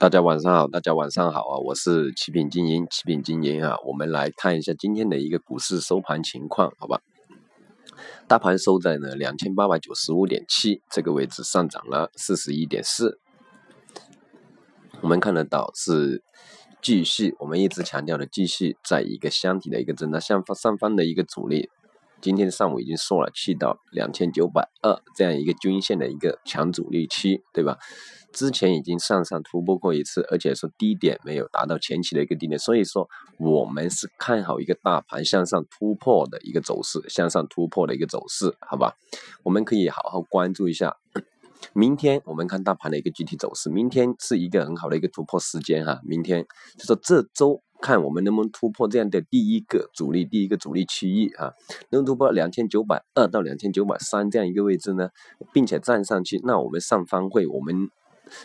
大家晚上好，大家晚上好啊！我是启品经营，启品经营啊，我们来看一下今天的一个股市收盘情况，好吧？大盘收在呢两千八百九十五点七这个位置，上涨了四十一点四。我们看得到是继续，我们一直强调的继续在一个箱体的一个震荡，上方上方的一个阻力，今天上午已经缩了去到两千九百二这样一个均线的一个强阻力区，对吧？之前已经向上突破过一次，而且说低点没有达到前期的一个低点，所以说我们是看好一个大盘向上突破的一个走势，向上突破的一个走势，好吧？我们可以好好关注一下，明天我们看大盘的一个具体走势，明天是一个很好的一个突破时间哈，明天就说这周看我们能不能突破这样的第一个阻力，第一个阻力区域啊，能突破两千九百二到两千九百三这样一个位置呢，并且站上去，那我们上方会我们。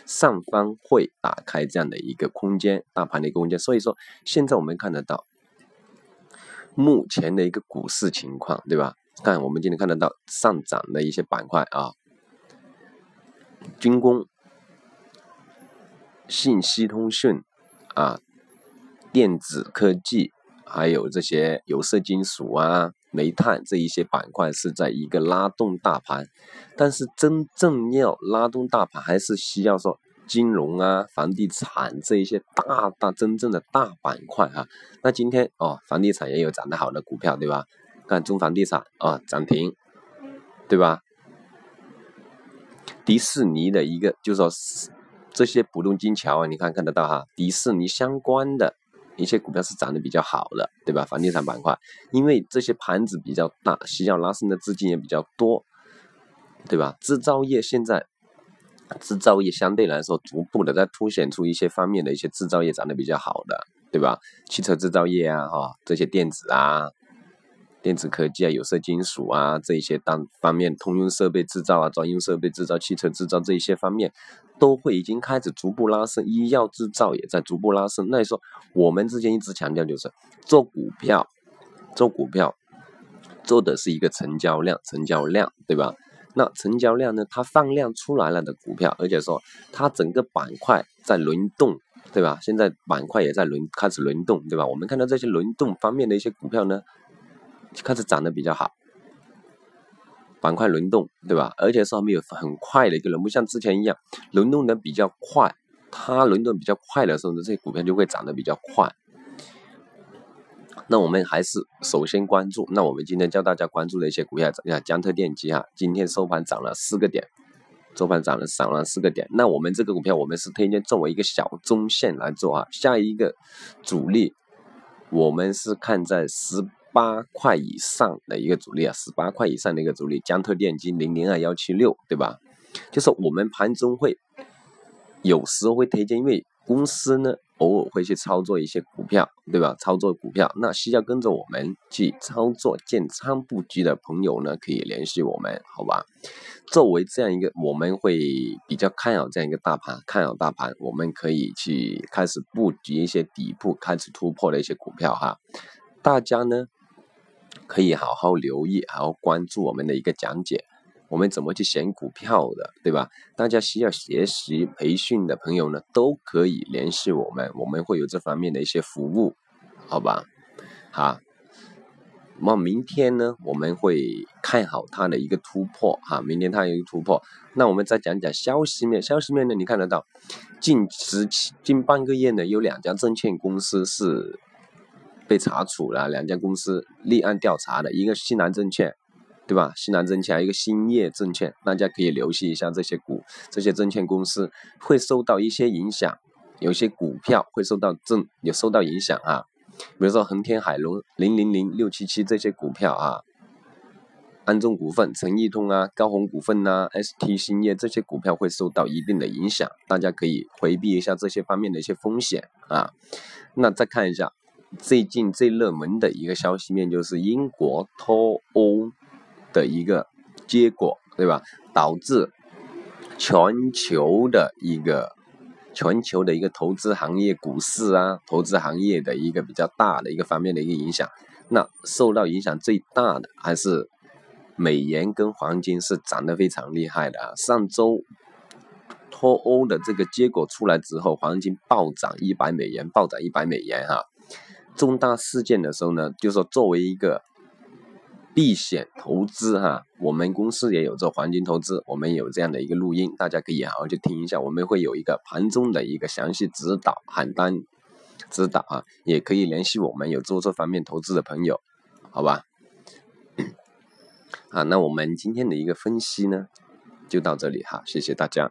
上方会打开这样的一个空间，大盘的一个空间，所以说现在我们看得到目前的一个股市情况，对吧？看我们今天看得到上涨的一些板块啊，军工、信息通讯啊、电子科技，还有这些有色金属啊。煤炭这一些板块是在一个拉动大盘，但是真正要拉动大盘，还是需要说金融啊、房地产这一些大大真正的大板块哈。那今天哦，房地产也有涨得好的股票，对吧？看中房地产啊涨停，对吧？迪士尼的一个就说这些浦东金桥啊，你看看得到哈，迪士尼相关的。一些股票是涨得比较好的，对吧？房地产板块，因为这些盘子比较大，需要拉升的资金也比较多，对吧？制造业现在，制造业相对来说逐步的在凸显出一些方面的一些制造业涨得比较好的，对吧？汽车制造业啊，哈，这些电子啊。电子科技啊，有色金属啊，这一些当方面，通用设备制造啊，专用设备制造，汽车制造这一些方面，都会已经开始逐步拉升。医药制造也在逐步拉升。那你说，我们之前一直强调就是做股票，做股票做的是一个成交量，成交量，对吧？那成交量呢，它放量出来了的股票，而且说它整个板块在轮动，对吧？现在板块也在轮开始轮动，对吧？我们看到这些轮动方面的一些股票呢。开始涨得比较好，板块轮动，对吧？而且说没有很快的一个轮，不像之前一样轮动的比较快。它轮动比较快的时候呢，这些股票就会涨得比较快。那我们还是首先关注，那我们今天教大家关注的一些股票，你看江特电机啊，今天收盘涨了四个点，收盘涨了涨了四个点。那我们这个股票，我们是推荐作为一个小中线来做啊，下一个主力，我们是看在十。八块以上的一个阻力啊，十八块以上的一个阻力，江特电机零零二幺七六，对吧？就是我们盘中会有时候会推荐，因为公司呢偶尔会去操作一些股票，对吧？操作股票，那需要跟着我们去操作建仓布局的朋友呢，可以联系我们，好吧？作为这样一个，我们会比较看好这样一个大盘，看好大盘，我们可以去开始布局一些底部开始突破的一些股票哈，大家呢。可以好好留意，好好关注我们的一个讲解，我们怎么去选股票的，对吧？大家需要学习培训的朋友呢，都可以联系我们，我们会有这方面的一些服务，好吧？好，那么明天呢，我们会看好它的一个突破，哈，明天它有一个突破，那我们再讲讲消息面，消息面呢，你看得到，近十近半个月呢，有两家证券公司是。被查处了两家公司立案调查的，一个西南证券，对吧？西南证券一个兴业证券，大家可以留意一下这些股，这些证券公司会受到一些影响，有些股票会受到正有受到影响啊，比如说恒天海龙零零零六七七这些股票啊，安众股份、诚易通啊、高鸿股份呐、ST 兴业这些股票会受到一定的影响，大家可以回避一下这些方面的一些风险啊。那再看一下。最近最热门的一个消息面就是英国脱欧的一个结果，对吧？导致全球的一个全球的一个投资行业、股市啊，投资行业的一个比较大的一个方面的一个影响。那受到影响最大的还是美元跟黄金是涨得非常厉害的啊。上周。脱欧的这个结果出来之后，黄金暴涨一百美元，暴涨一百美元哈。重大事件的时候呢，就说作为一个避险投资哈，我们公司也有做黄金投资，我们有这样的一个录音，大家可以好好去听一下。我们会有一个盘中的一个详细指导喊单指导啊，也可以联系我们有做这方面投资的朋友，好吧？啊，那我们今天的一个分析呢，就到这里哈，谢谢大家。